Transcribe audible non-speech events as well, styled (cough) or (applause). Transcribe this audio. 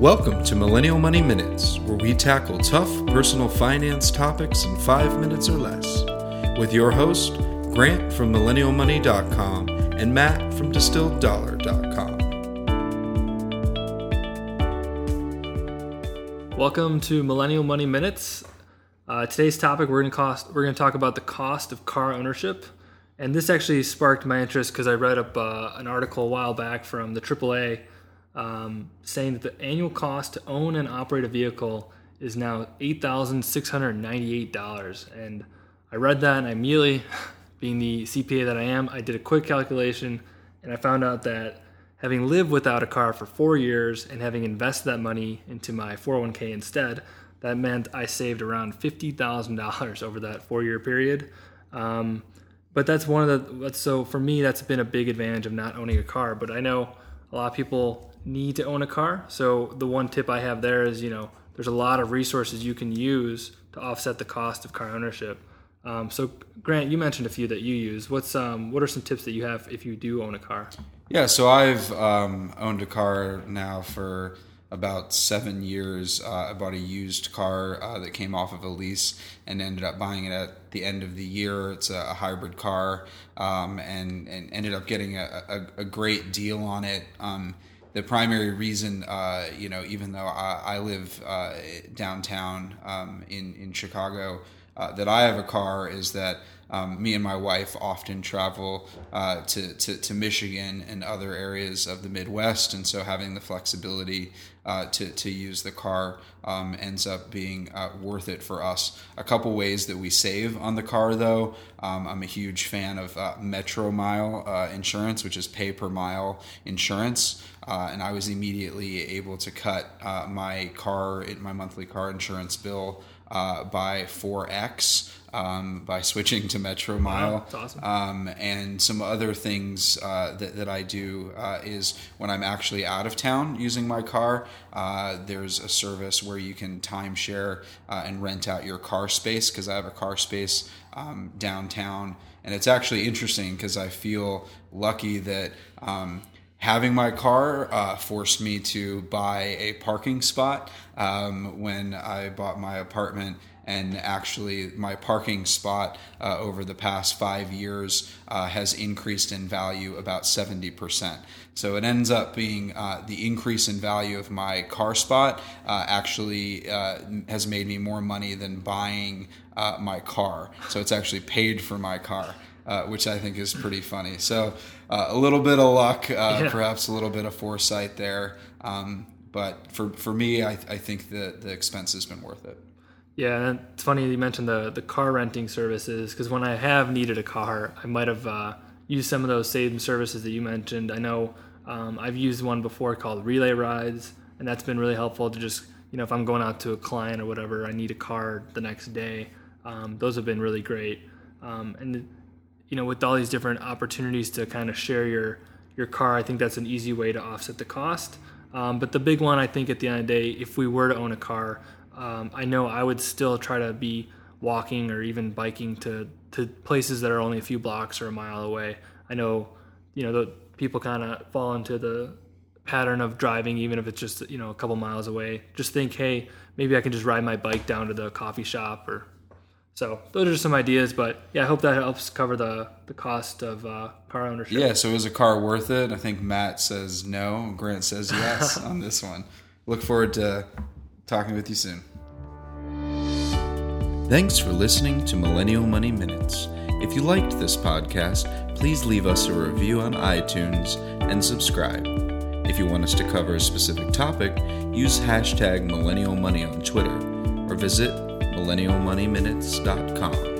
Welcome to Millennial Money Minutes, where we tackle tough personal finance topics in five minutes or less. With your host, Grant from MillennialMoney.com and Matt from DistilledDollar.com. Welcome to Millennial Money Minutes. Uh, today's topic we're going to cost we're going to talk about the cost of car ownership, and this actually sparked my interest because I read up uh, an article a while back from the AAA um, saying that the annual cost to own and operate a vehicle is now $8,698. And I read that and I immediately, (laughs) being the CPA that I am, I did a quick calculation and I found out that having lived without a car for four years and having invested that money into my 401k instead, that meant I saved around $50,000 (laughs) over that four year period. Um, but that's one of the, so for me, that's been a big advantage of not owning a car. But I know a lot of people need to own a car. So the one tip I have there is, you know, there's a lot of resources you can use to offset the cost of car ownership. Um, so Grant, you mentioned a few that you use. What's um, what are some tips that you have if you do own a car? Yeah, so I've um, owned a car now for about seven years. Uh, I bought a used car uh, that came off of a lease and ended up buying it at the end of the year. It's a, a hybrid car um, and, and ended up getting a, a, a great deal on it. Um, the primary reason, uh, you know, even though I, I live uh, downtown um, in in Chicago, uh, that I have a car is that um, me and my wife often travel uh, to, to, to Michigan and other areas of the Midwest, and so having the flexibility uh, to to use the car um, ends up being uh, worth it for us. A couple ways that we save on the car, though, um, I'm a huge fan of Metromile insurance, which is pay per mile insurance. Uh, and I was immediately able to cut uh, my car, my monthly car insurance bill uh, by 4x um, by switching to Metromile. Wow, awesome. um, and some other things uh, that, that I do uh, is when I'm actually out of town using my car, uh, there's a service where you can timeshare and rent out your car space because I have a car space um, downtown. And it's actually interesting because I feel lucky that um, having my car uh, forced me to buy a parking spot um, when I bought my apartment. And actually, my parking spot uh, over the past five years uh, has increased in value about 70%. So it ends up being uh, the increase in value of my car spot uh, actually uh, has made me more money than buying my car. So it's actually paid for my car uh, which I think is pretty funny. So uh, a little bit of luck, uh, yeah. perhaps a little bit of foresight there. Um, but for, for me, I, I think the, the expense has been worth it. Yeah, and it's funny you mentioned the, the car renting services because when I have needed a car, I might have uh, used some of those same services that you mentioned. I know um, I've used one before called Relay Rides, and that's been really helpful to just, you know, if I'm going out to a client or whatever, I need a car the next day. Um, those have been really great. Um, and you know, with all these different opportunities to kind of share your your car, I think that's an easy way to offset the cost. Um, but the big one, I think, at the end of the day, if we were to own a car, um, I know I would still try to be walking or even biking to to places that are only a few blocks or a mile away. I know, you know, the people kind of fall into the pattern of driving, even if it's just you know a couple miles away. Just think, hey, maybe I can just ride my bike down to the coffee shop or so those are some ideas, but yeah, I hope that helps cover the the cost of uh, car ownership. Yeah, so is a car worth it? I think Matt says no. Grant says yes (laughs) on this one. Look forward to talking with you soon. Thanks for listening to Millennial Money Minutes. If you liked this podcast, please leave us a review on iTunes and subscribe. If you want us to cover a specific topic, use hashtag Millennial Money on Twitter or visit millennialmoneyminutes.com.